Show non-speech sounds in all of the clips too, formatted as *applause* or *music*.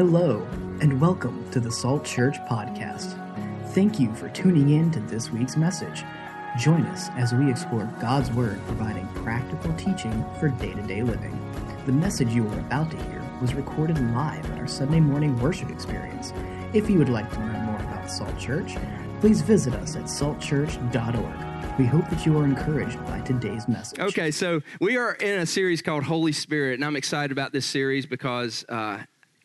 Hello, and welcome to the Salt Church Podcast. Thank you for tuning in to this week's message. Join us as we explore God's Word providing practical teaching for day to day living. The message you are about to hear was recorded live at our Sunday morning worship experience. If you would like to learn more about Salt Church, please visit us at saltchurch.org. We hope that you are encouraged by today's message. Okay, so we are in a series called Holy Spirit, and I'm excited about this series because uh,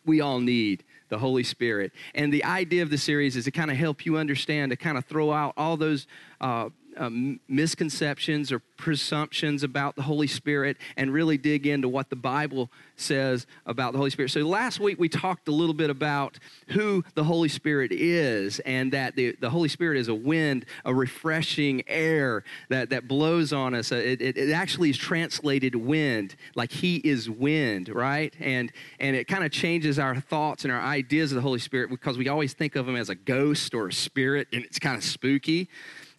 we all need the Holy Spirit. And the idea of the series is to kind of help you understand, to kind of throw out all those. Uh, um, misconceptions or presumptions about the Holy Spirit and really dig into what the Bible says about the Holy Spirit. So last week we talked a little bit about who the Holy Spirit is and that the, the Holy Spirit is a wind, a refreshing air that, that blows on us. Uh, it, it, it actually is translated wind, like He is wind, right? And, and it kind of changes our thoughts and our ideas of the Holy Spirit because we always think of Him as a ghost or a spirit and it's kind of spooky.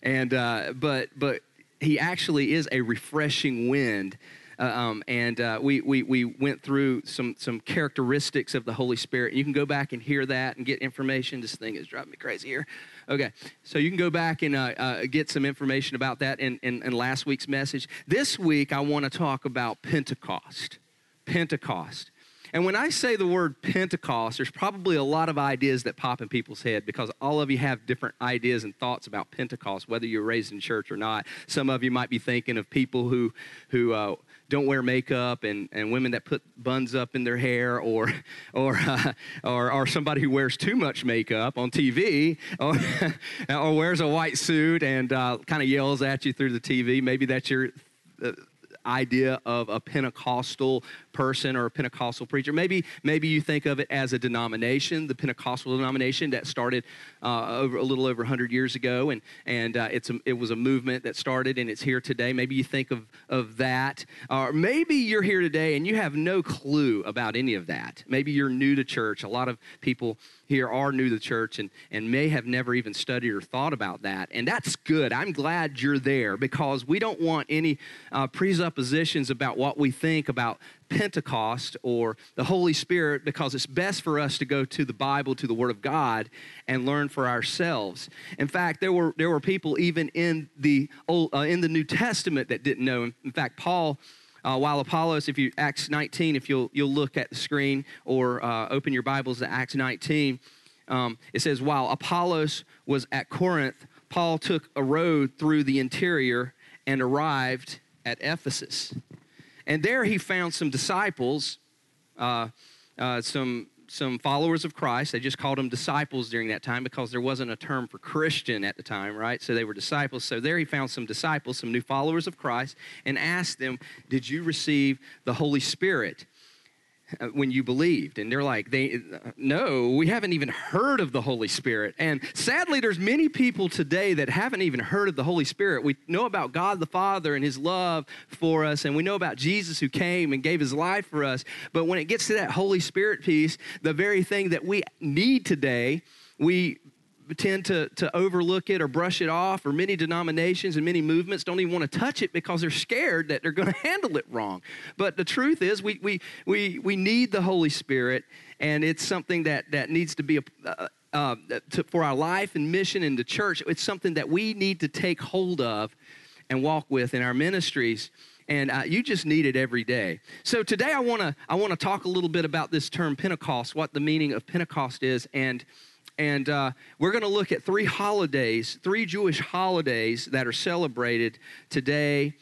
And, uh, but, but he actually is a refreshing wind. Uh, um, and uh, we, we, we went through some, some characteristics of the Holy Spirit. You can go back and hear that and get information. This thing is driving me crazy here. Okay, so you can go back and uh, uh get some information about that in, in, in last week's message. This week, I want to talk about Pentecost. Pentecost. And when I say the word Pentecost, there's probably a lot of ideas that pop in people's head because all of you have different ideas and thoughts about Pentecost, whether you're raised in church or not. Some of you might be thinking of people who, who uh, don't wear makeup and, and women that put buns up in their hair or, *laughs* or, uh, or, or somebody who wears too much makeup on TV or, *laughs* or wears a white suit and uh, kind of yells at you through the TV. Maybe that's your uh, idea of a Pentecostal person or a Pentecostal preacher. Maybe, maybe you think of it as a denomination, the Pentecostal denomination that started uh, over, a little over 100 years ago, and, and uh, it's a, it was a movement that started and it's here today. Maybe you think of, of that. Or maybe you're here today and you have no clue about any of that. Maybe you're new to church. A lot of people here are new to the church and, and may have never even studied or thought about that. And that's good. I'm glad you're there because we don't want any uh, presuppositions about what we think about Pentecost or the Holy Spirit because it's best for us to go to the Bible, to the Word of God, and learn for ourselves. In fact, there were, there were people even in the, Old, uh, in the New Testament that didn't know. In fact, Paul. Uh, while Apollos, if you Acts 19, if you'll you'll look at the screen or uh, open your Bibles to Acts 19, um, it says while Apollos was at Corinth, Paul took a road through the interior and arrived at Ephesus. And there he found some disciples, uh, uh, some, some followers of Christ. They just called them disciples during that time because there wasn't a term for Christian at the time, right? So they were disciples. So there he found some disciples, some new followers of Christ, and asked them, Did you receive the Holy Spirit? Uh, when you believed. And they're like they no we haven't even heard of the holy spirit. And sadly there's many people today that haven't even heard of the holy spirit. We know about god the father and his love for us and we know about jesus who came and gave his life for us. But when it gets to that holy spirit piece the very thing that we need today we tend to, to overlook it or brush it off, or many denominations and many movements don't even want to touch it because they're scared that they're going *laughs* to handle it wrong. But the truth is, we, we, we, we need the Holy Spirit, and it's something that, that needs to be a, uh, uh, to, for our life and mission in the church. It's something that we need to take hold of and walk with in our ministries and uh, you just need it every day. So today I want to I want to talk a little bit about this term Pentecost, what the meaning of Pentecost is, and and uh, we're going to look at three holidays, three Jewish holidays that are celebrated today,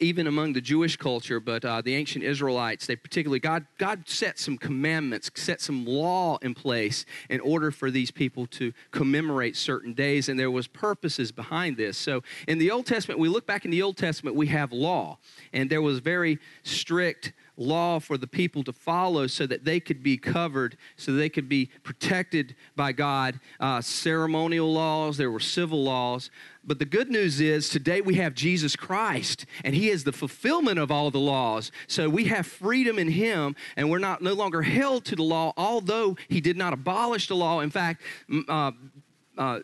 even among the Jewish culture, but uh, the ancient Israelites, they particularly, God, God set some commandments, set some law in place in order for these people to commemorate certain days, and there was purposes behind this. So in the Old Testament, we look back in the Old Testament, we have law, and there was very strict law for the people to follow so that they could be covered, so they could be protected by God. Uh, ceremonial laws, there were civil laws. But the good news is today we have Jesus Christ, and He is the fulfillment of all the laws. So we have freedom in Him, and we're not no longer held to the law, although He did not abolish the law. In fact, uh, uh,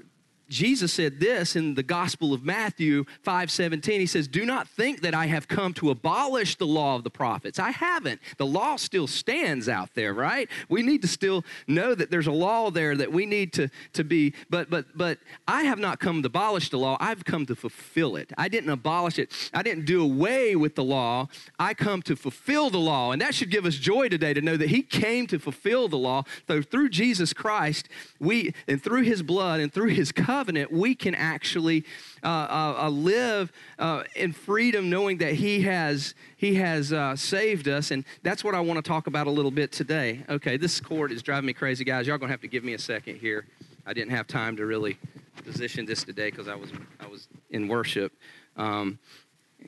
Jesus said this in the Gospel of Matthew 5 17. He says, Do not think that I have come to abolish the law of the prophets. I haven't. The law still stands out there, right? We need to still know that there's a law there that we need to, to be, but but but I have not come to abolish the law. I've come to fulfill it. I didn't abolish it. I didn't do away with the law. I come to fulfill the law. And that should give us joy today to know that He came to fulfill the law. So through Jesus Christ, we and through His blood and through His covenant covenant, we can actually uh, uh, uh, live uh, in freedom, knowing that He has He has uh, saved us, and that's what I want to talk about a little bit today. Okay, this cord is driving me crazy, guys. Y'all gonna have to give me a second here. I didn't have time to really position this today because I was I was in worship, um,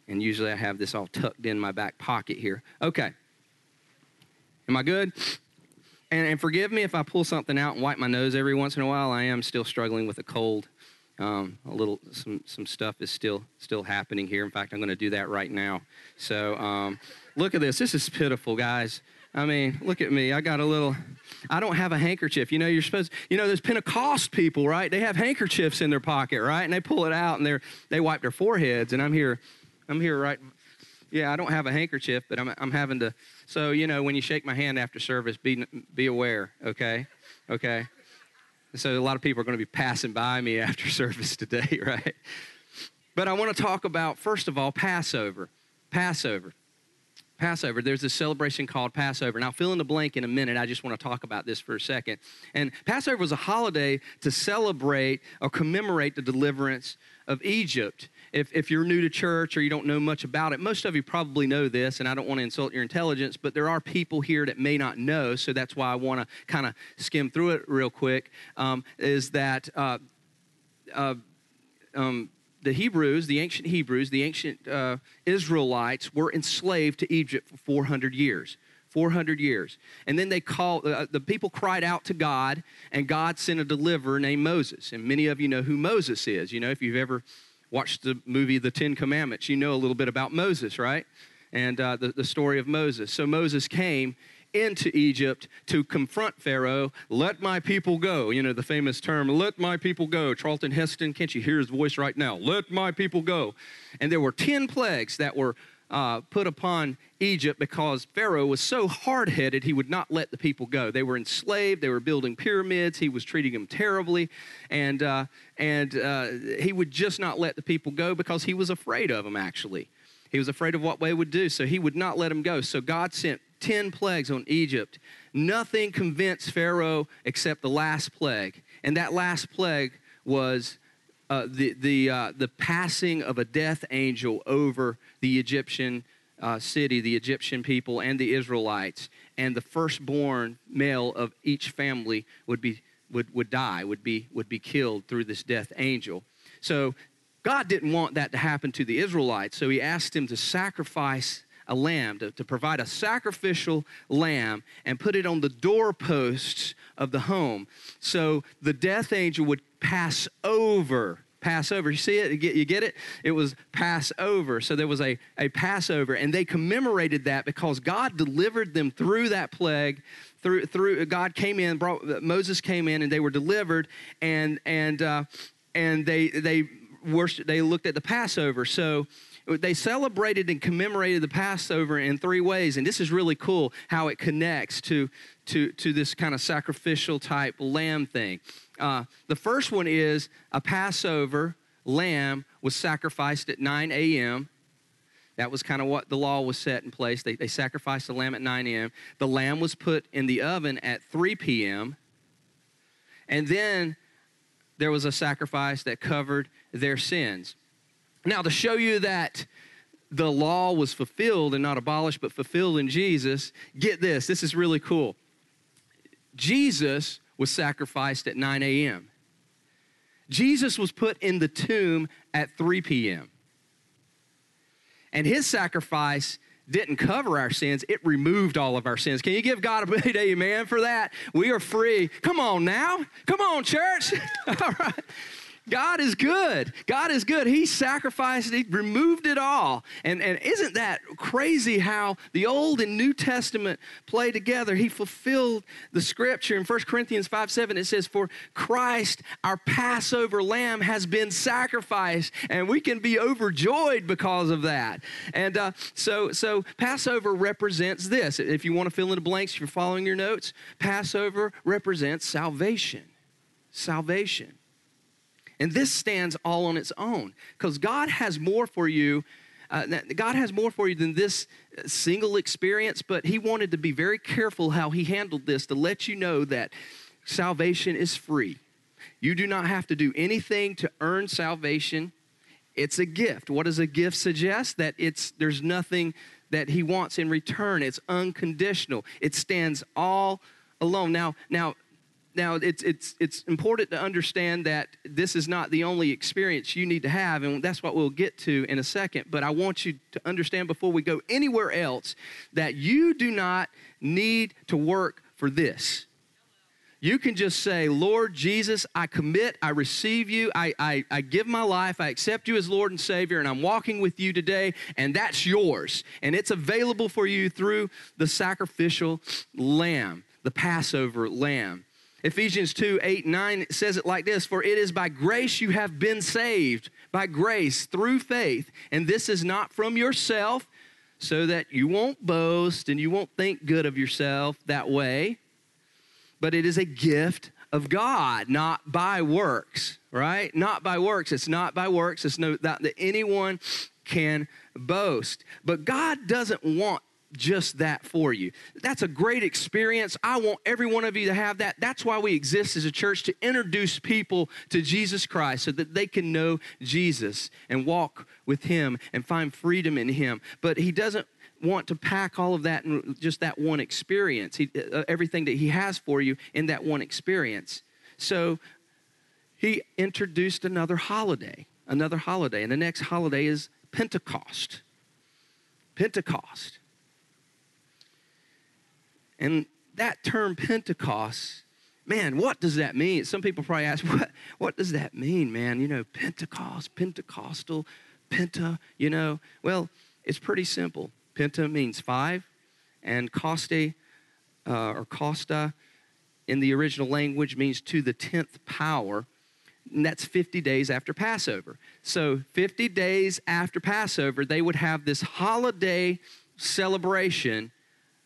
and usually I have this all tucked in my back pocket here. Okay, am I good? And, and, forgive me if I pull something out and wipe my nose every once in a while. I am still struggling with a cold. Um, a little, some, some stuff is still, still happening here. In fact, I'm going to do that right now. So, um, look at this. This is pitiful, guys. I mean, look at me. I got a little. I don't have a handkerchief. You know, you're supposed. You know, there's Pentecost people, right? They have handkerchiefs in their pocket, right? And they pull it out and they they wipe their foreheads. And I'm here, I'm here right yeah, I don't have a handkerchief, but I'm, I'm having to. So, you know, when you shake my hand after service, be, be aware, okay? Okay? So, a lot of people are going to be passing by me *laughs* after service today, *laughs* right? But I want to talk about, first of all, Passover. Passover. Passover. There's a celebration called Passover. Now, fill in the blank in a minute. I just want to talk about this for a second. And Passover was a holiday to celebrate or commemorate the deliverance of Egypt if, if you're new to church or you don't know much about it, most of you probably know this, and I don't want to insult your intelligence, but there are people here that may not know, so that's why I want to kind of skim through it real quick. Um, is that uh, uh, um, the Hebrews, the ancient Hebrews, the ancient uh, Israelites were enslaved to Egypt for 400 years. 400 years. And then they called, uh, the people cried out to God, and God sent a deliverer named Moses. And many of you know who Moses is. You know, if you've ever watched the movie The Ten Commandments, you know a little bit about Moses, right? And uh, the, the story of Moses. So Moses came into Egypt to confront Pharaoh, let my people go. You know, the famous term, let my people go. Charlton Heston, can't you hear his voice right now? Let my people go. And there were 10 plagues that were uh, put upon Egypt because Pharaoh was so hard headed, he would not let the people go. They were enslaved, they were building pyramids, he was treating them terribly, and, uh, and uh, he would just not let the people go because he was afraid of them, actually. He was afraid of what they would do, so he would not let them go. So God sent 10 plagues on Egypt. Nothing convinced Pharaoh except the last plague, and that last plague was uh, the, the, uh, the passing of a death angel over the Egyptian uh, city, the Egyptian people, and the Israelites. And the firstborn male of each family would, be, would, would die, would be, would be killed through this death angel. So God didn't want that to happen to the Israelites, so he asked him to sacrifice a lamb, to, to provide a sacrificial lamb and put it on the doorposts of the home. So the death angel would pass over Passover. You see it? You get, you get it? It was Passover. So there was a, a Passover, and they commemorated that because God delivered them through that plague. Through, through God came in, brought Moses came in, and they were delivered, and and uh, and they they worshiped, they looked at the Passover. So they celebrated and commemorated the Passover in three ways, and this is really cool how it connects to to to this kind of sacrificial type lamb thing. Uh, the first one is a Passover lamb was sacrificed at 9 a.m. That was kind of what the law was set in place. They, they sacrificed the lamb at 9 a.m. The lamb was put in the oven at 3 p.m. And then there was a sacrifice that covered their sins. Now, to show you that the law was fulfilled and not abolished, but fulfilled in Jesus, get this. This is really cool. Jesus was sacrificed at 9 a.m. Jesus was put in the tomb at 3 p.m. And his sacrifice didn't cover our sins, it removed all of our sins. Can you give God a *laughs* big amen for that? We are free. Come on now. Come on, church. *laughs* all right. God is good. God is good. He sacrificed, He removed it all. And, and isn't that crazy how the Old and New Testament play together? He fulfilled the scripture. In 1 Corinthians 5 7, it says, For Christ, our Passover lamb, has been sacrificed. And we can be overjoyed because of that. And uh, so, so Passover represents this. If you want to fill in the blanks, if you're following your notes, Passover represents salvation. Salvation. And this stands all on its own because God has more for you. Uh, God has more for you than this single experience, but He wanted to be very careful how He handled this to let you know that salvation is free. You do not have to do anything to earn salvation. It's a gift. What does a gift suggest? That it's there's nothing that he wants in return. It's unconditional. It stands all alone. Now, now now it's it's it's important to understand that this is not the only experience you need to have and that's what we'll get to in a second but i want you to understand before we go anywhere else that you do not need to work for this. You can just say lord jesus i commit i receive you I, I, I give my life i accept you as lord and savior and i'm walking with you today and that's yours and it's available for you through the sacrificial lamb the passover lamb Ephesians 2 8 9 says it like this For it is by grace you have been saved, by grace through faith. And this is not from yourself, so that you won't boast and you won't think good of yourself that way, but it is a gift of God, not by works, right? Not by works. It's not by works. It's no that, that anyone can boast. But God doesn't want just that for you. That's a great experience. I want every one of you to have that. That's why we exist as a church to introduce people to Jesus Christ so that they can know Jesus and walk with Him and find freedom in Him. But He doesn't want to pack all of that in just that one experience, he, uh, everything that He has for you in that one experience. So He introduced another holiday, another holiday, and the next holiday is Pentecost. Pentecost. And that term Pentecost, man, what does that mean? Some people probably ask, *laughs* what, what does that mean, man? You know, Pentecost, Pentecostal, Penta, you know. Well, it's pretty simple. Penta means five, and Coste uh, or Costa in the original language means to the tenth power. And that's 50 days after Passover. So, 50 days after Passover, they would have this holiday celebration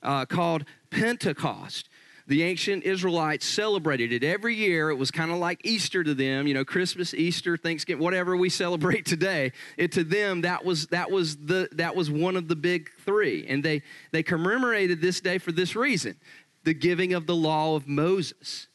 uh, called Pentecost. The ancient Israelites celebrated it every year. It was kind of like Easter to them, you know, Christmas, Easter, Thanksgiving, whatever we *laughs* celebrate today. It to them that was that was the that was one of the big 3. And they they commemorated this day for this reason. The giving of the law of Moses.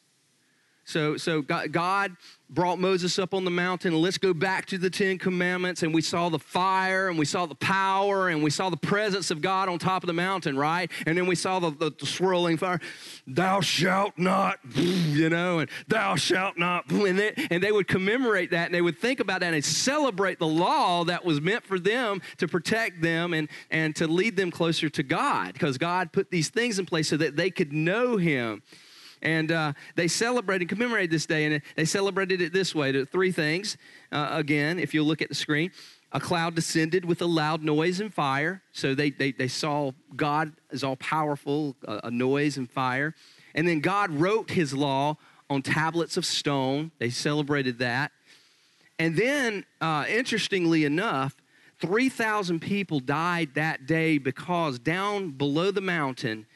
So, so God brought Moses up on the mountain. Let's go back to the Ten Commandments. And we saw the fire and we saw the power and we saw the presence of God on top of the mountain, right? And then we saw the, the, the swirling fire. Thou shalt not, *laughs* you know, and thou shalt not. *laughs* And they, and they would commemorate that and they would think about that and celebrate the law that was meant for them to protect them and, and to lead them closer to God because God put these things in place so that they could know Him and uh, they celebrated, commemorated this day, and they celebrated it this way: three things. Uh, again, if you look at the screen, a cloud descended with a loud noise and fire. So they they, they saw God is all powerful, a noise and fire, and then God wrote His law on tablets of stone. They celebrated that, and then uh, interestingly enough. 3,000 people died that day because down below the mountain,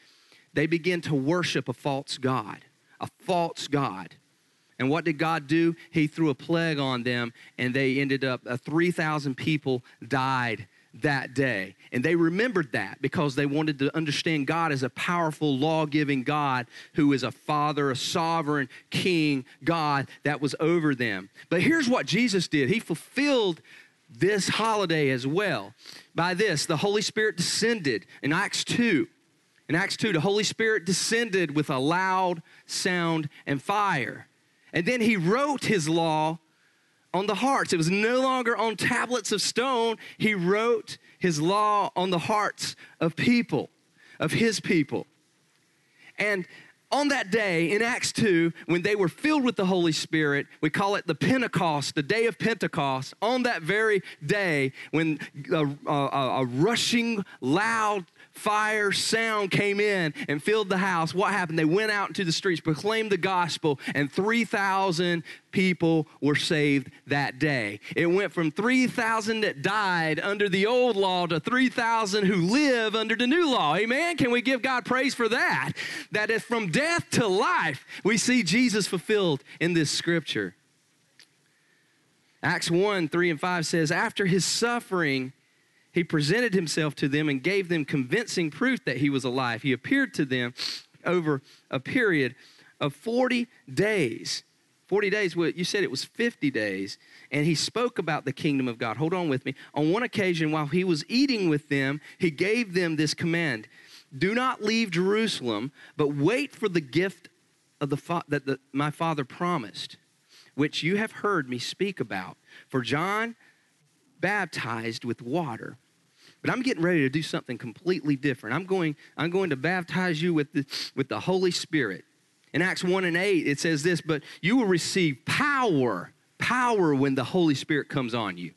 they begin to worship a false God, a false God. And what did God do? He threw a plague on them, and they ended up, uh, 3,000 people died that day. And they remembered that because they wanted to understand God as a powerful, law giving God who is a father, a sovereign king God that was over them. But here's what Jesus did He fulfilled this holiday as well. By this, the Holy Spirit descended in Acts 2 in Acts 2, the Holy Spirit descended with a loud sound and fire. And then he wrote his law on the hearts. It was no longer on tablets of stone. He wrote his law on the hearts of people, of his people. And on that day in Acts 2, when they were filled with the Holy Spirit, we call it the Pentecost, the day of Pentecost. On that very day, when a, a, a rushing, loud, fire sound came in and filled the house, what happened? They went out into the streets, proclaimed the gospel, and 3,000 people were saved that day. It went from 3,000 that died under the old law to 3,000 who live under the new law. Amen? Can we give God praise for that? That is from death to life, we see Jesus fulfilled in this scripture. Acts 1 3 and 5 says, After his suffering, he presented himself to them and gave them convincing proof that he was alive. He appeared to them over a period of 40 days. 40 days, well, you said it was 50 days, and he spoke about the kingdom of God. Hold on with me. On one occasion, while he was eating with them, he gave them this command Do not leave Jerusalem, but wait for the gift of the fa- that the, my father promised, which you have heard me speak about. For John baptized with water. But I'm getting ready to do something completely different. I'm going, I'm going to baptize you with the, with the Holy Spirit. In Acts 1 and 8, it says this, but you will receive power, power when the Holy Spirit comes on you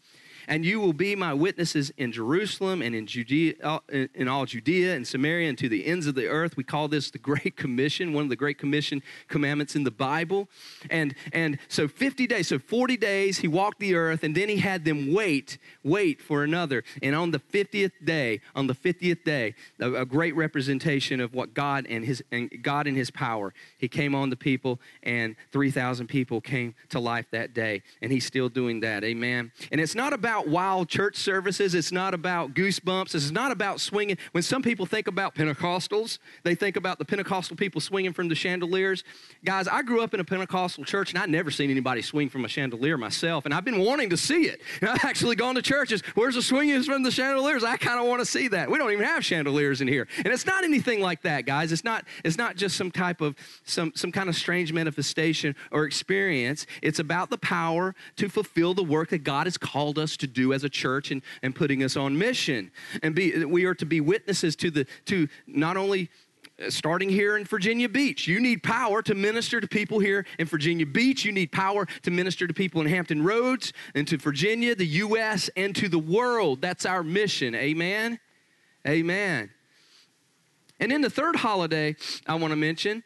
and you will be my witnesses in Jerusalem and in Judea, in all Judea and Samaria and to the ends of the earth. We call this the Great Commission, one of the Great Commission commandments in the Bible. And and so 50 days, so 40 days, he walked the earth, and then he had them wait, wait for another. And on the 50th day, on the 50th day, a, a great representation of what God and his and God and his power. He came on the people, and 3,000 people came to life that day, and he's still doing that. Amen. And it's not about about wild church services. It's not about goosebumps. It's not about swinging. When some people think about Pentecostals, they think about the Pentecostal people swinging from the chandeliers. Guys, I grew up in a Pentecostal church and I'd never seen anybody swing from a chandelier myself. And I've been wanting to see it. And I've actually gone to churches. Where's the swinging from the chandeliers? I kind of want to see that. We don't even have chandeliers in here. And it's not anything like that, guys. It's not, it's not just some type of, some, some kind of strange manifestation or experience. It's about the power to fulfill the work that God has called us to do as a church and, and putting us on mission. And be, we are to be witnesses to, the, to not only uh, starting here in Virginia Beach. You need power to minister to people here in Virginia Beach. You need power to minister to people in Hampton Roads and to Virginia, the U.S., and to the world. That's our mission. Amen? Amen. And then the third holiday I want to mention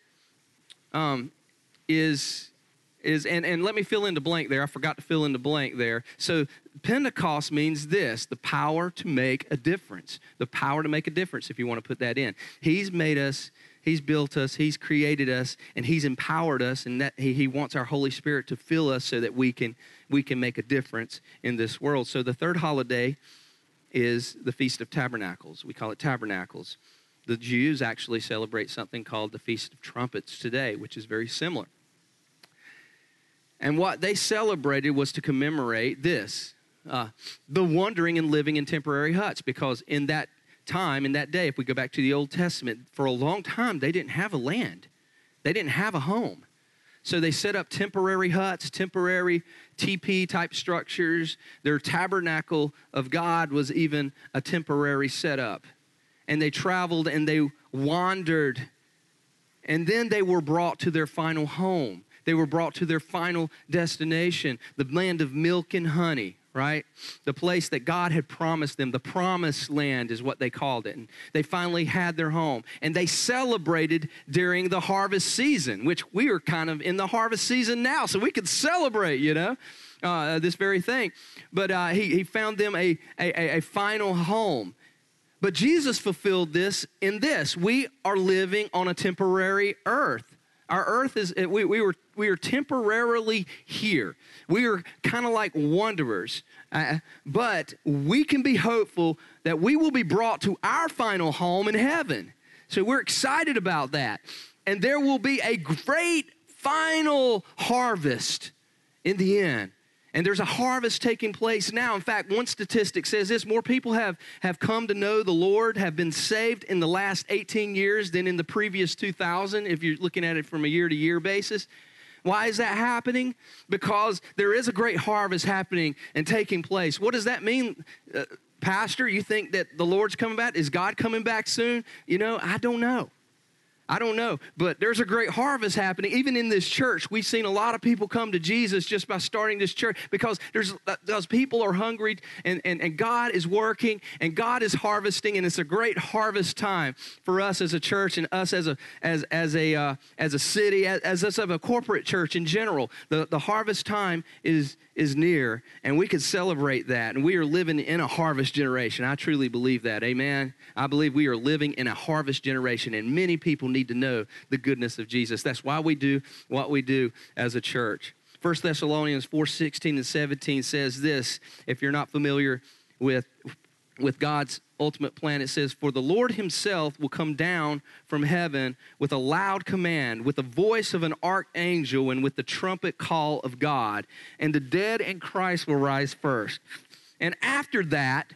um, is is and, and let me fill in the blank there. I forgot to fill in the blank there. So Pentecost means this the power to make a difference. The power to make a difference, if you want to put that in. He's made us, He's built us, He's created us, and He's empowered us, and that He, he wants our Holy Spirit to fill us so that we can we can make a difference in this world. So the third holiday is the Feast of Tabernacles. We call it Tabernacles. The Jews actually celebrate something called the Feast of Trumpets today, which is very similar. And what they celebrated was to commemorate this uh, the wandering and living in temporary huts, because in that time, in that day, if we go back to the Old Testament, for a long time, they didn't have a land, they didn't have a home. So they set up temporary huts, temporary TP type structures. Their tabernacle of God was even a temporary setup. And they traveled and they wandered. And then they were brought to their final home. They were brought to their final destination, the land of milk and honey, right? The place that God had promised them, the promised land is what they called it. And they finally had their home. And they celebrated during the harvest season, which we are kind of in the harvest season now, so we could celebrate, you know, uh, this very thing. But uh, he, he found them a, a, a final home. But Jesus fulfilled this in this we are living on a temporary earth. Our earth is, we, we, were, we are temporarily here. We are kind of like wanderers. Uh, but we can be hopeful that we will be brought to our final home in heaven. So we're excited about that. And there will be a great final harvest in the end. And there's a harvest taking place now. In fact, one statistic says this more people have, have come to know the Lord, have been saved in the last 18 years than in the previous 2,000, if you're looking at it from a year to year basis. Why is that happening? Because there is a great harvest happening and taking place. What does that mean? Uh, Pastor, you think that the Lord's coming back? Is God coming back soon? You know, I don't know. I don't know, but there's a great harvest happening. Even in this church, we've seen a lot of people come to Jesus just by starting this church because there's those people are hungry and, and, and God is working and God is harvesting, and it's a great harvest time for us as a church and us as a as as a uh, as a city, as, as us of a corporate church in general. The the harvest time is is near, and we can celebrate that. And we are living in a harvest generation. I truly believe that. Amen. I believe we are living in a harvest generation, and many people need to know the goodness of Jesus. That's why we do what we do as a church. 1 Thessalonians 4 16 and 17 says this, if you're not familiar with, with God's ultimate plan, it says, For the Lord himself will come down from heaven with a loud command, with the voice of an archangel, and with the trumpet call of God, and the dead in Christ will rise first. And after that,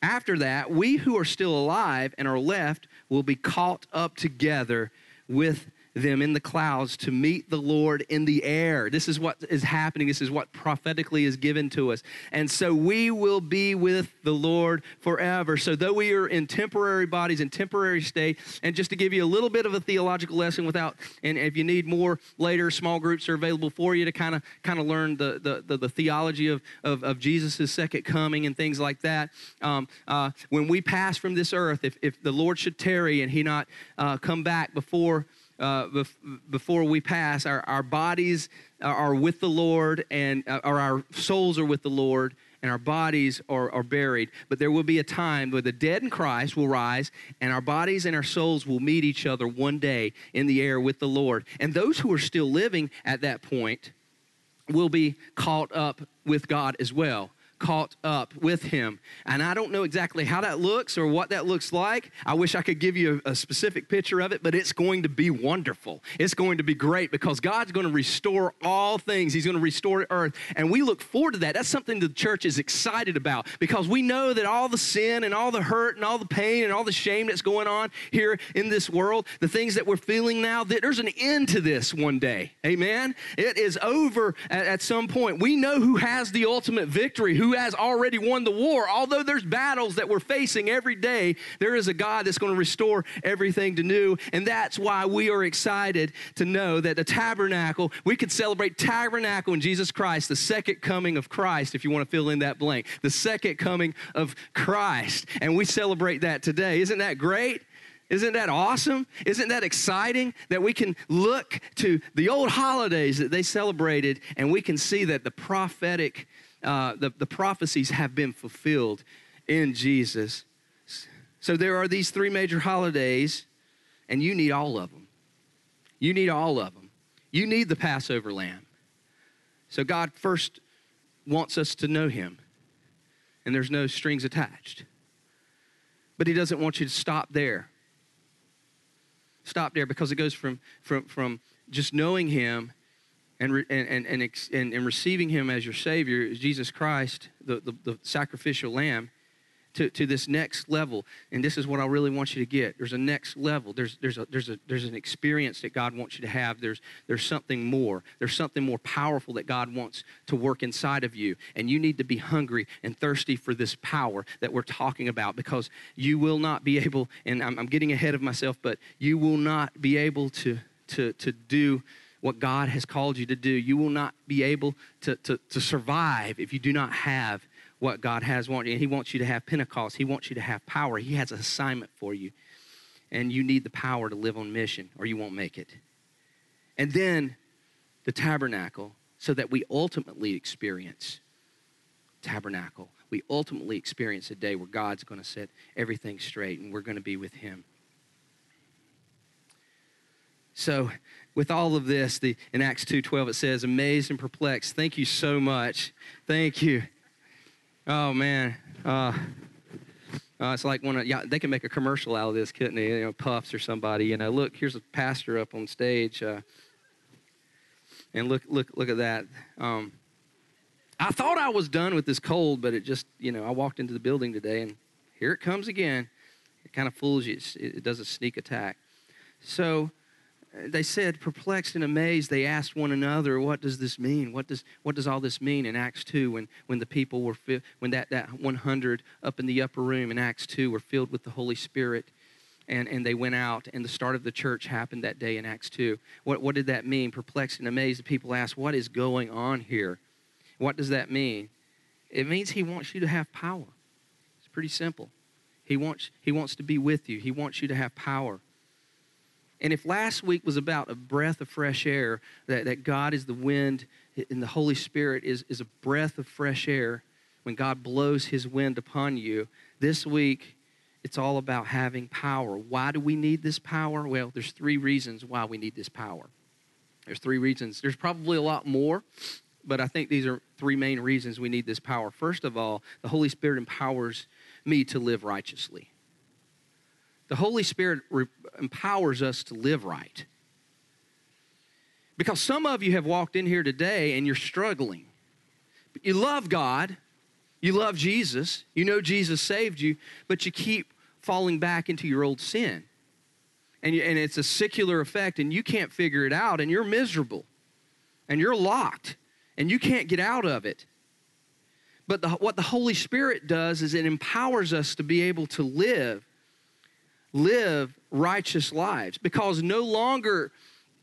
after that, we who are still alive and are left will be caught up together with them in the clouds to meet the Lord in the air. This is what is happening. This is what prophetically is given to us. And so we will be with the Lord forever. So though we are in temporary bodies, in temporary state, and just to give you a little bit of a theological lesson without, and if you need more later, small groups are available for you to kind of kind of learn the, the, the, the, theology of, of, of Jesus' second coming and things like that. Um, uh, when we pass from this earth, if, if the Lord should tarry and he not uh, come back before uh, bef- before we pass, our, our bodies are with the Lord, and uh, or our souls are with the Lord, and our bodies are, are buried. But there will be a time where the dead in Christ will rise, and our bodies and our souls will meet each other one day in the air with the Lord. And those who are still living at that point will be caught up with God as well caught up with him. And I don't know exactly how that looks or what that looks like. I wish I could give you a, a, specific picture of it, but it's going to be wonderful. It's going to be great because God's going to restore all things. He's going to restore earth. And we look forward to that. That's something the church is excited about because we know that all the sin and all the hurt and all the pain and all the shame that's going on here in this world, the things that we're feeling now, that there's an end to this one day. Amen? It is over at, at some point. We know who has the ultimate victory, who has already won the war. Although there's battles that we're facing every day, there is a God that's going to restore everything to new. And that's why we are excited to know that the tabernacle, we could celebrate tabernacle in Jesus Christ, the second coming of Christ, if you want to fill in that blank, the second coming of Christ. And we celebrate that today. Isn't that great? Isn't that awesome? Isn't that exciting that we can look to the old holidays that they celebrated and we can see that the prophetic uh, the, the prophecies have been fulfilled in Jesus. So there are these three major holidays, and you need all of them. You need all of them. You need the Passover lamb. So God first wants us to know Him, and there's no strings attached. But He doesn't want you to stop there. Stop there because it goes from, from, from just knowing Him and, and, and, and, and, and, receiving him as your Savior, Jesus Christ, the, the, the, sacrificial lamb, to, to this next level. And this is what I really want you to get. There's a next level. There's, there's, a, there's, a, there's an experience that God wants you to have. There's, there's something more. There's something more powerful that God wants to work inside of you. And you need to be hungry and thirsty for this power that we're talking about because you will not be able, and I'm, I'm getting ahead of myself, but you will not be able to, to, to do what God has called you to do. You will not be able to, to, to survive if you do not have what God has wanted you. He wants you to have Pentecost. He wants you to have power. He has an assignment for you. And you need the power to live on mission or you won't make it. And then the tabernacle so that we ultimately experience tabernacle. We ultimately experience a day where God's going to set everything straight and we're going to be with Him. So with all of this, the, in Acts 2.12 it says, amazed and perplexed. Thank you so much. Thank you. Oh, man. Uh, uh, it's like one of, yeah, they can make a commercial out of this, couldn't they? You know, Puffs or somebody, you know, look, here's a pastor up on stage. Uh, and look, look, look at that. Um, I thought I was done with this cold, but it just, you know, I walked into the building today and here it comes again. It kind of fools you. It does a sneak attack. So, they said, perplexed and amazed, they asked one another, what does this mean? What does, what does all this mean in Acts 2 when, when the people were, fi- when that, that 100 up in the upper room in Acts 2 were filled with the Holy Spirit? and, and they went out, and the start of the church happened that day in Acts 2. What, what did that mean? Perplexed and amazed, the people asked, What is going on here? What does that mean? It means he wants you to have power. It's pretty simple. He wants, he wants to be with you, he wants you to have power. And if last week was about a breath of fresh air, that, that God is the wind and the Holy Spirit is, is a breath of fresh air when God blows his wind upon you, this week it's all about having power. Why do we need this power? Well, there's three reasons why we need this power. There's three reasons. There's probably a lot more, but I think these are three main reasons we need this power. First of all, the Holy Spirit empowers me to live righteously. The Holy Spirit re- empowers us to live right. Because some of you have walked in here today and you're struggling. You love God, you love Jesus, you know Jesus saved you, but you keep falling back into your old sin. And, you, and it's a secular effect, and you can't figure it out, and you're miserable, and you're locked, and you can't get out of it. But the, what the Holy Spirit does is it empowers us to be able to live, live righteous lives because no longer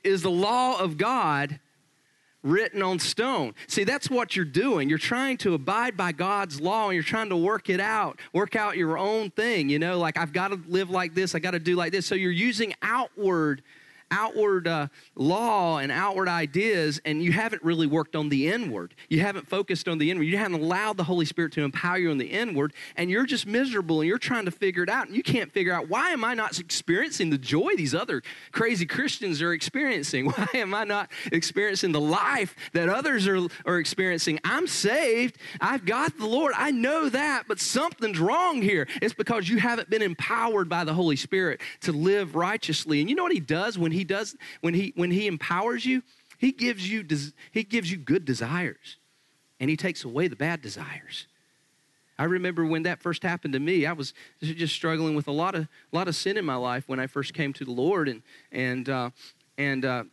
is the law of God written on stone. See, that's what you're doing. You're trying to abide by God's law and you're trying to work it out, work out your own thing. You know, like I've got to live like this, I got to do like this. So you're using outward outward uh, law and outward ideas, and you haven't really worked on the inward. You haven't focused on the inward. You haven't allowed the Holy Spirit to empower you on the inward, and you're just miserable and you're trying to figure it out. And you can't figure out why am I not experiencing the joy these other crazy Christians are experiencing? *laughs* Why am I not experiencing the life that others are, are experiencing? I'm saved. I've got the Lord. I know that, but something's wrong here. It's because you haven't been empowered by the Holy Spirit to live righteously. And you know what He does when He he does when he when he empowers you, he gives you he gives you good desires and he takes away the bad desires. I remember when that first happened to me, I was just struggling with a lot of a lot of sin in my life when I first came to the Lord and and uh, and uh,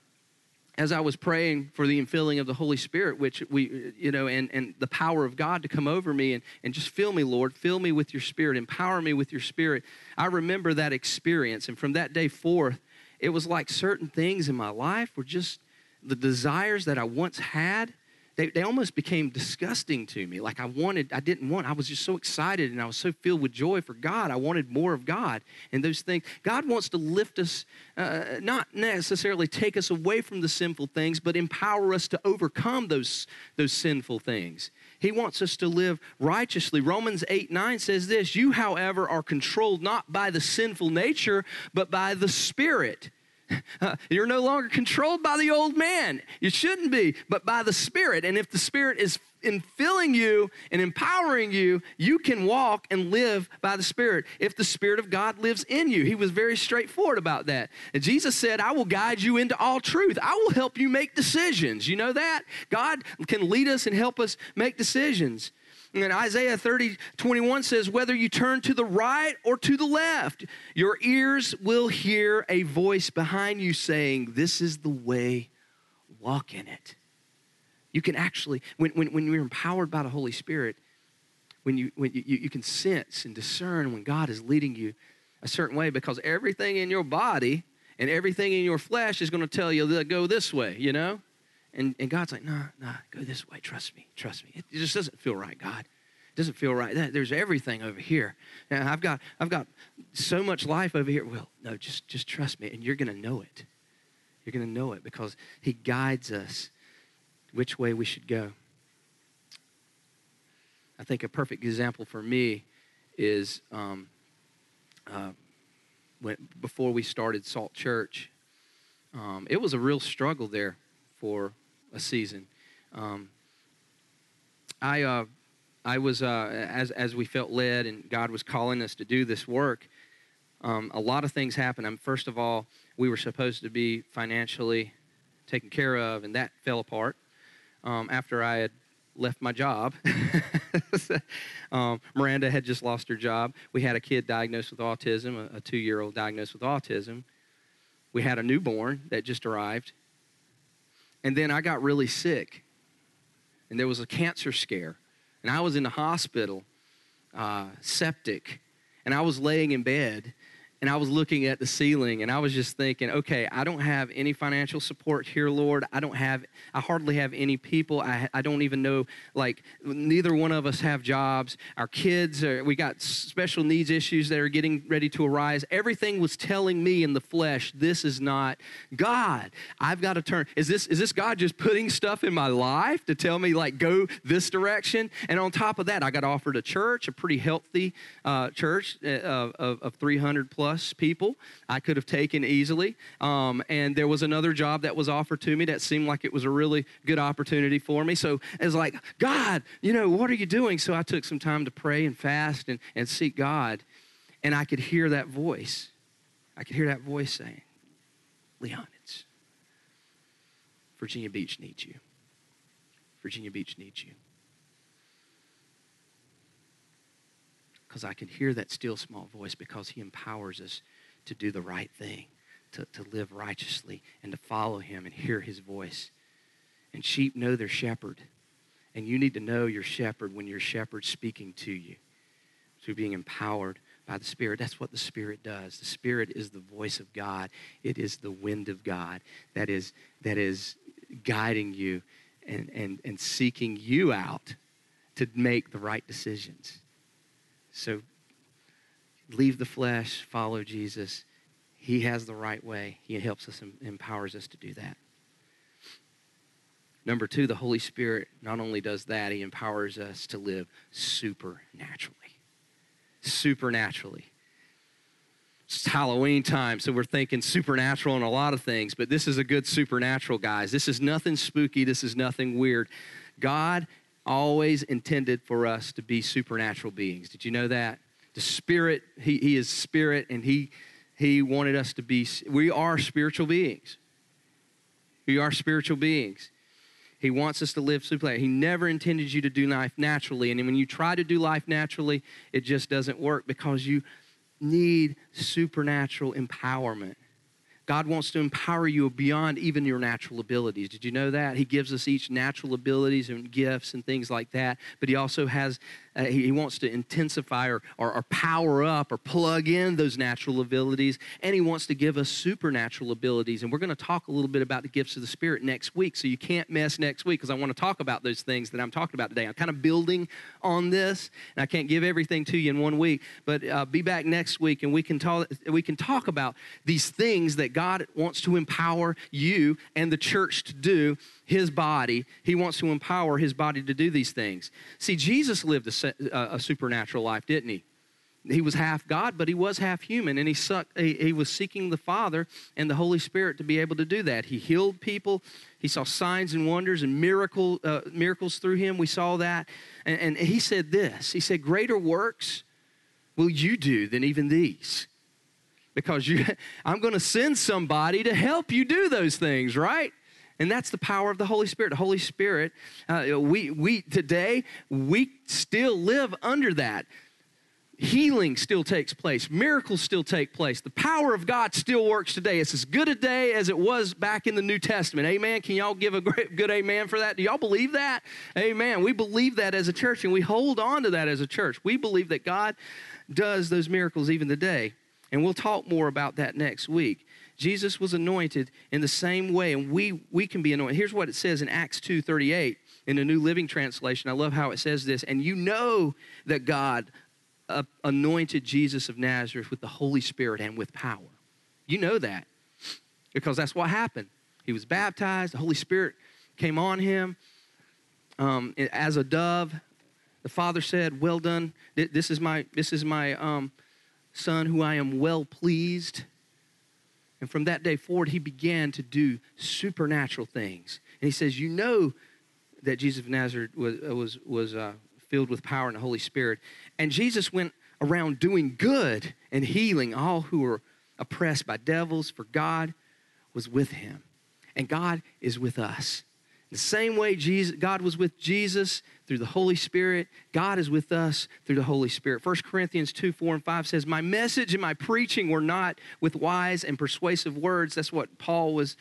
as I was praying for the infilling of the Holy Spirit, which we, you know, and, and the power of God to come over me and, and just fill me, Lord, fill me with your spirit, empower me with your spirit. I remember that experience. And from that day forth, it was like certain things in my life were just the desires that I once had. They, they almost became disgusting to me. Like I wanted, I didn't want, I was just so excited and I was so filled with joy for God. I wanted more of God and those things. God wants to lift us, uh, not necessarily take us away from the sinful things, but empower us to overcome those, those sinful things. He wants us to live righteously. Romans 8 9 says this You, however, are controlled not by the sinful nature, but by the Spirit. *laughs* You're no longer controlled by the old man. You shouldn't be, but by the Spirit. And if the Spirit is in filling you and empowering you, you can walk and live by the Spirit if the Spirit of God lives in you. He was very straightforward about that. And Jesus said, I will guide you into all truth. I will help you make decisions. You know that? God can lead us and help us make decisions. And Isaiah 30, 21 says, Whether you turn to the right or to the left, your ears will hear a voice behind you saying, This is the way, walk in it. You can actually, when, when, when you're empowered by the Holy Spirit, when, you, when you, you can sense and discern when God is leading you a certain way because everything in your body and everything in your flesh is going to tell you to go this way, you know? And, and God's like, nah, nah, go this way. Trust me. Trust me. It, just doesn't feel right, God. It doesn't feel right. There's everything over here. Now, I've got, I've got so much life over here. Well, no, just, just trust me, and you're going to know it. You're going to know it because He guides us which way we should go. I think a perfect example for me is um, uh, when, before we started Salt Church. Um, it was a real struggle there for a season. Um, I, uh, I was, uh, as, as we felt led and God was calling us to do this work, um, a lot of things happened. Um, first of all, we were supposed to be financially taken care of, and that fell apart um, after I had left my job. *laughs* um, Miranda had just lost her job. We had a kid diagnosed with autism, a, a two year old diagnosed with autism. We had a newborn that just arrived. And then I got really sick, and there was a cancer scare. And I was in the hospital, uh, septic, and I was laying in bed and I was looking at the ceiling and I was just thinking, okay, I don't have any financial support here, Lord. I don't have, I hardly have any people. I, I don't even know, like, neither one of us have jobs. Our kids, are, we got special needs issues that are getting ready to arise. Everything was telling me in the flesh, this is not God. I've got to turn. Is this, is this God just putting stuff in my life to tell me, like, go this direction? And on top of that, I got offered a church, a pretty healthy uh, church uh, of, of 300 plus plus people I could have taken easily. Um, and there was another job that was offered to me that seemed like it was a really good opportunity for me. So it was like, God, you know, what are you doing? So I took some time to pray and fast and, and seek God. And I could hear that voice. I could hear that voice saying, Leon, it's Virginia Beach needs you. Virginia Beach needs you. Because I can hear that still small voice because He empowers us to do the right thing, to, to live righteously, and to follow Him and hear His voice. And sheep know their shepherd. And you need to know your shepherd when your shepherd's speaking to you through being empowered by the Spirit. That's what the Spirit does. The Spirit is the voice of God. It is the wind of God that is, that is guiding you and, and, and seeking you out to make the right decisions. So leave the flesh, follow Jesus. He has the right way. He helps us and empowers us to do that. Number two, the Holy Spirit not only does that, He empowers us to live supernaturally. Supernaturally. It's Halloween time, so we're thinking supernatural and a lot of things, but this is a good supernatural, guys. This is nothing spooky, this is nothing weird. God always intended for us to be supernatural beings. Did you know that? The Spirit, He, he is Spirit, and He He wanted us to be, we are spiritual beings. We are spiritual beings. He wants us to live supernaturally. He never intended you to do life naturally. And when you try to do life naturally, it just doesn't work because you need supernatural empowerment. God wants to empower you beyond even your natural abilities. Did you know that? He gives us each natural abilities and gifts and things like that, but He also has uh, he, he, wants to intensify or, or, or, power up or plug in those natural abilities. And he wants to give us supernatural abilities. And we're going to talk a little bit about the gifts of the Spirit next week. So you can't miss next week because I want to talk about those things that I'm talking about today. I'm kind of building on this. And I can't give everything to you in one week. But uh, be back next week and we can, talk, we can talk about these things that God wants to empower you and the church to do his body. He wants to empower his body to do these things. See, Jesus lived a, a supernatural life, didn't he? He was half God, but he was half human, and he, sucked, he, he, was seeking the Father and the Holy Spirit to be able to do that. He healed people. He saw signs and wonders and miracle, uh, miracles through him. We saw that. And, and he said this He said, Greater works will you do than even these. Because you, *laughs* I'm going to send somebody to help you do those things, right? And that's the power of the Holy Spirit. The Holy Spirit, uh, we, we today, we still live under that. Healing still takes place. Miracles still take place. The power of God still works today. It's as good a day as it was back in the New Testament. Amen. Can y'all give a great, good amen for that? Do y'all believe that? Amen. We believe that as a church and we hold on to that as a church. We believe that God does those miracles even today. And we'll talk more about that next week. Jesus was anointed in the same way, and we, we can be anointed. Here's what it says in Acts 2 38 in the New Living Translation. I love how it says this. And you know that God uh, anointed Jesus of Nazareth with the Holy Spirit and with power. You know that because that's what happened. He was baptized, the Holy Spirit came on him um, as a dove. The Father said, Well done. This is my, this is my um, Son who I am well pleased. And from that day forward, he began to do supernatural things. And he says, You know that Jesus of Nazareth was, uh, was, was uh, filled with power and the Holy Spirit. And Jesus went around doing good and healing all who were oppressed by devils, for God was with him. And God is with us. The same way Jesus, God was with Jesus through the Holy Spirit, God is with us through the Holy Spirit. 1 Corinthians 2 4 and 5 says, My message and my preaching were not with wise and persuasive words. That's what Paul was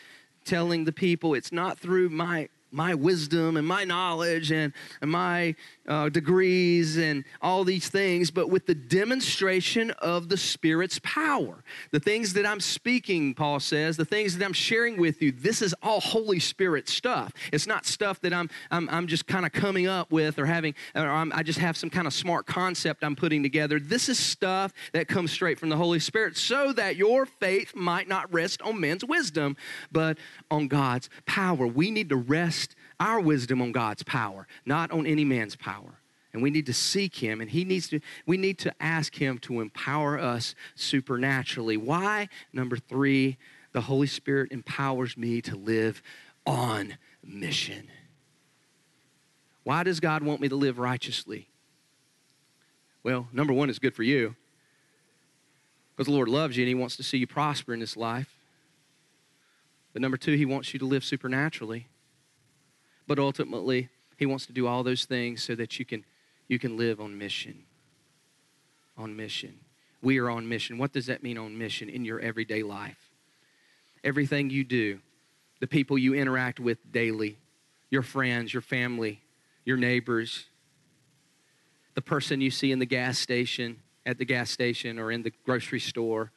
telling the people. It's not through my my wisdom and my knowledge and, and my uh, degrees and all these things, but with the demonstration of the Spirit's power. The things that I'm speaking, Paul says, the things that I'm sharing with you, this is all Holy Spirit stuff. It's not stuff that I'm, I'm, I'm just kind of coming up with or having, or I'm, I just have some kind of smart concept I'm putting together. This is stuff that comes straight from the Holy Spirit so that your faith might not rest on men's wisdom, but on God's power. We need to rest our wisdom on God's power, not on any man's power. And we need to seek him and he needs to we need to ask him to empower us supernaturally. Why? Number 3, the Holy Spirit empowers me to live on mission. Why does God want me to live righteously? Well, number 1 is good for you. Because the Lord loves you and he wants to see you prosper in this life. But number 2, he wants you to live supernaturally. But ultimately, he wants to do all those things so that you can you can live on mission. On mission. We are on mission. What does that mean on mission in your everyday life? Everything you do, the people you interact with daily, your friends, your family, your neighbors, the person you see in the gas station, at the gas station or in the grocery store,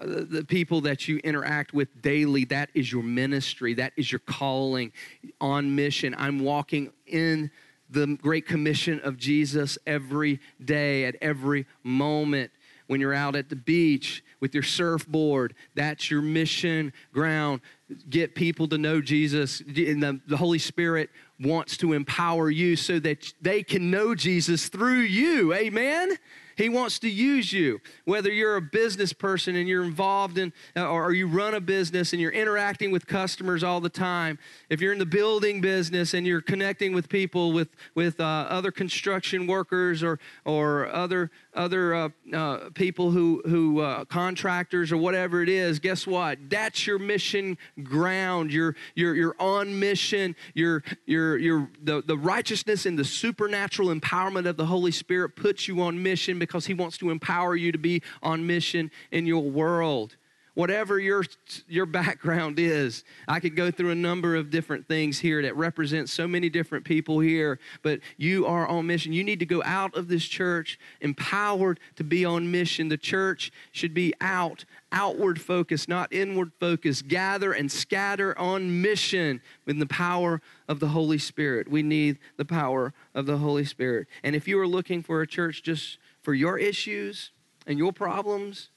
Uh, the people that you interact with daily, that is your ministry. That is your calling on mission. I'm walking in the Great Commission of Jesus every day, at every moment. When you're out at the beach with your surfboard, that's your mission ground. Get people to know Jesus. And the, the Holy Spirit wants to empower you so that they can know Jesus through you. Amen? He wants to use you, whether you're a business person and you're involved in, uh, or you run a business and you're interacting with customers all the time. If you're in the building business and you're connecting with people, with, with uh, other construction workers or, or other, other uh, uh people who, who uh, contractors or whatever it is, guess what? That's your mission ground. You're, you're, you're on mission. You're, you're, you're, the, the righteousness and the supernatural empowerment of the Holy Spirit puts you on mission because He wants to empower you to be on mission in your world. Whatever your, your background is, I could go through a number of different things here that represent so many different people here, but you are on mission. You need to go out of this church empowered to be on mission. The church should be out, outward focused, not inward focused. Gather and scatter on mission with the power of the Holy Spirit. We need the power of the Holy Spirit. And if you are looking for a church just for your issues and your problems,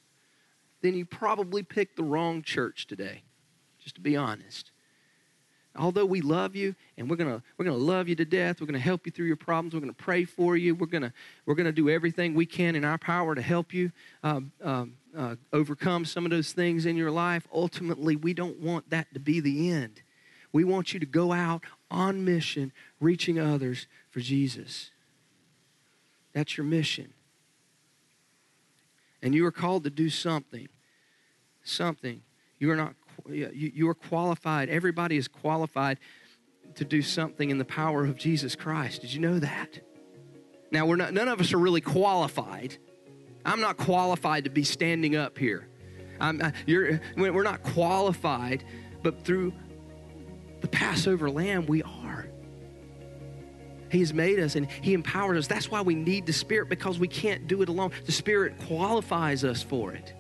then you probably picked the wrong church today, just to be honest. Although we love you and we're gonna we're gonna love you to death, we're gonna help you through your problems, we're gonna pray for you, we're gonna we're gonna do everything we can in our power to help you uh, uh, uh, overcome some of those things in your life. Ultimately, we don't want that to be the end. We want you to go out on mission, reaching others for Jesus. That's your mission. And you are called to do something. Something. You are not you, are qualified. Everybody is qualified to do something in the power of Jesus Christ. Did you know that? Now we're not none of us are really qualified. I'm not qualified to be standing up here. I'm, uh, you're, we're not qualified, but through the Passover lamb, we are. He's made us and He empowers us. That's why we need the Spirit because we can't do it alone. The Spirit qualifies us for it.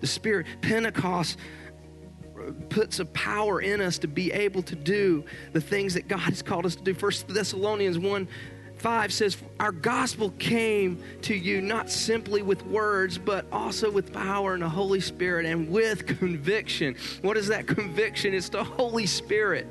The Spirit, Pentecost puts a power in us to be able to do the things that God has called us to do. First Thessalonians 1 5 says, Our gospel came to you not simply with words, but also with power and the Holy Spirit and with conviction. What is that conviction? It's the Holy Spirit.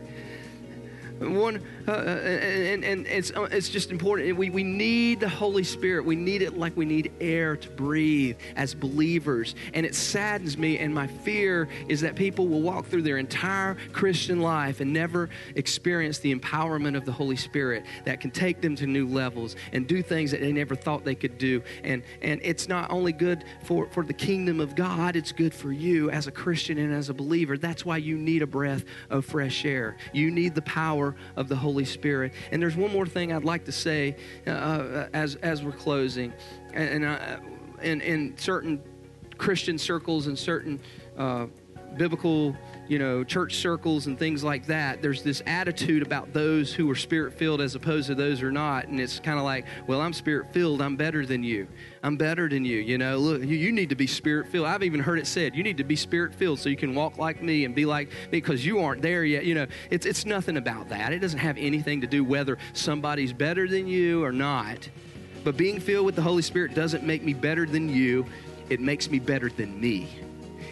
One, uh, uh, and, and it's, uh, it's just important. We, we need the Holy Spirit. We need it like we need air to breathe as believers. And it saddens me, and my fear is that people will walk through their entire Christian life and never experience the empowerment of the Holy Spirit that can take them to new levels and do things that they never thought they could do. And, and it's not only good for, for the kingdom of God, it's good for you as a Christian and as a believer. That's why you need a breath of fresh air. You need the power of the Holy Spirit. And there's one more thing I'd like to say uh, uh as, as we're closing. And, and uh, in, in certain Christian circles and certain uh, biblical you know, church circles and things like that, there's this attitude about those who are spirit filled as opposed to those who are not. And it's kind of like, well, I'm spirit filled. I'm better than you. I'm better than you. You know, look, you, you need to be spirit filled. I've even heard it said, you need to be spirit filled so you can walk like me and be like me because you aren't there yet. You know, it's, it's nothing about that. It doesn't have anything to do whether somebody's better than you or not. But being filled with the Holy Spirit doesn't make me better than you, it makes me better than me.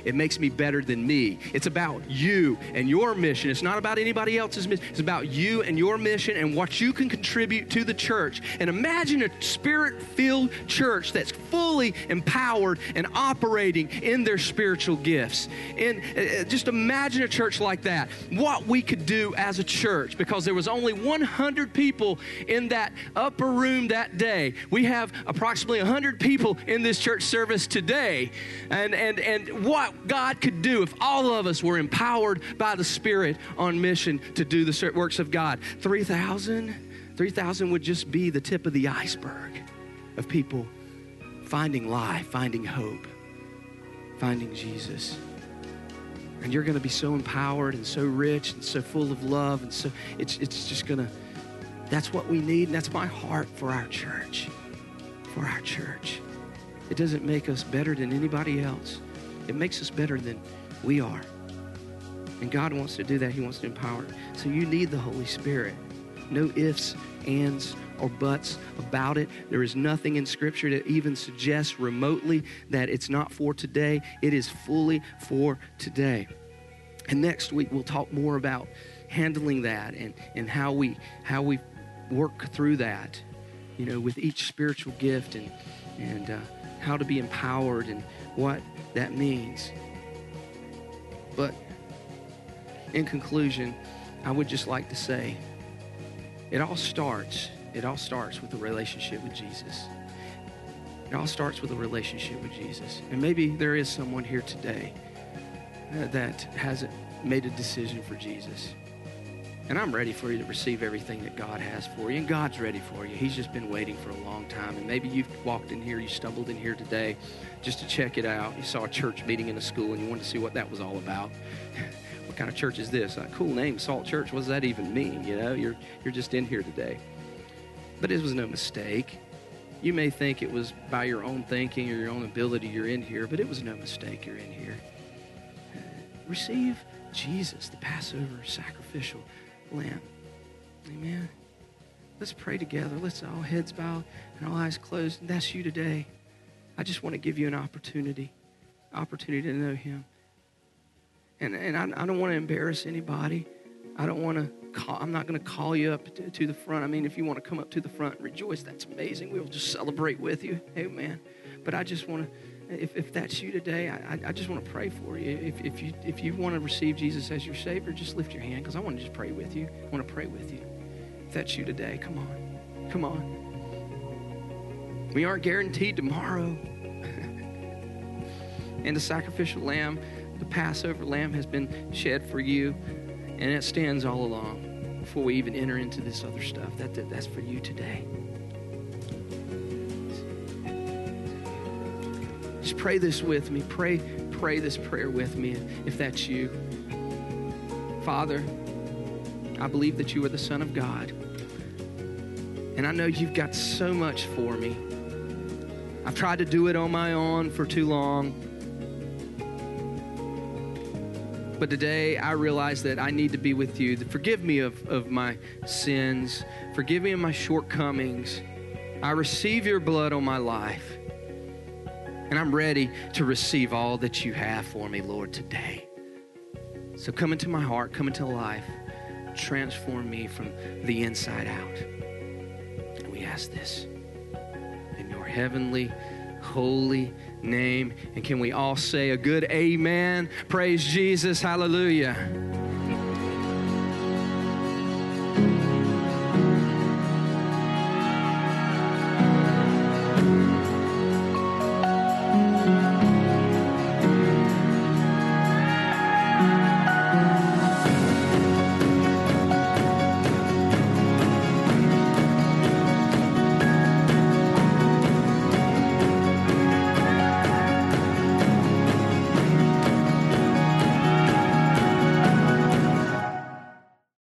It makes me better than me. It's about you and your mission. It's not about anybody else's mission. It's about you and your mission and what you can contribute to the church. And imagine a spirit filled church that's fully empowered and operating in their spiritual gifts. And uh, just imagine a church like that. What we could do as a church because there was only 100 people in that upper room that day. We have approximately 100 people in this church service today. And and and what God could do if all of us were empowered by the Spirit on mission to do the works of God. 3,000? 3,000 would just be the tip of the iceberg of people finding life, finding hope, finding Jesus. And you're going to be so empowered and so rich and so full of love. And so it's, it's just going to, that's what we need. And that's my heart for our church. For our church. It doesn't make us better than anybody else. It makes us better than we are. And God wants to do that. He wants to empower. So you need the Holy Spirit. No ifs, ands, or buts about it. There is nothing in Scripture that even suggests remotely that it's not for today. It is fully for today. And next week we'll talk more about handling that and, and how we how we work through that, you know, with each spiritual gift and and uh, how to be empowered and what that means. But in conclusion, I would just like to say it all starts, it all starts with a relationship with Jesus. It all starts with a relationship with Jesus. And maybe there is someone here today uh, that hasn't made a decision for Jesus. And I'm ready for you to receive everything that God has for you. And God's ready for you. He's just been waiting for a long time. And maybe you've walked in here, you stumbled in here today just to check it out. You saw a church meeting in a school and you wanted to see what that was all about. *laughs* what kind of church is this? A cool name, Salt Church. What does that even mean? You know, you're, you're just in here today. But it was no mistake. You may think it was by your own thinking or your own ability you're in here, but it was no mistake you're in here. *sighs* Receive Jesus, the Passover sacrificial Amen. Let's pray together. Let's all heads bowed and all eyes closed. And that's you today. I just want to give you an opportunity, opportunity to know Him. And, and I, I don't want to embarrass anybody. I don't want to call, I'm not going to call you up to, to, the front. I mean, if you want to come up to the front and rejoice, that's amazing. We'll just celebrate with you. Amen. But I just want to if, if that's you today, I, I just want to pray for you. If, if, you. if you want to receive Jesus as your Savior, just lift your hand because I want to just pray with you. I want to pray with you. If that's you today, come on. Come on. We aren't guaranteed tomorrow. *laughs* and the sacrificial lamb, the Passover lamb, has been shed for you, and it stands all along before we even enter into this other stuff. That, that That's for you today. Just pray this with me. Pray, pray this prayer with me if that's you. Father, I believe that you are the Son of God. And I know you've got so much for me. I've tried to do it on my own for too long. But today I realize that I need to be with you. Forgive me of, of my sins. Forgive me of my shortcomings. I receive your blood on my life. And I'm ready to receive all that you have for me, Lord, today. So come into my heart, come into life, transform me from the inside out. And we ask this in your heavenly, holy name. And can we all say a good amen? Praise Jesus. Hallelujah.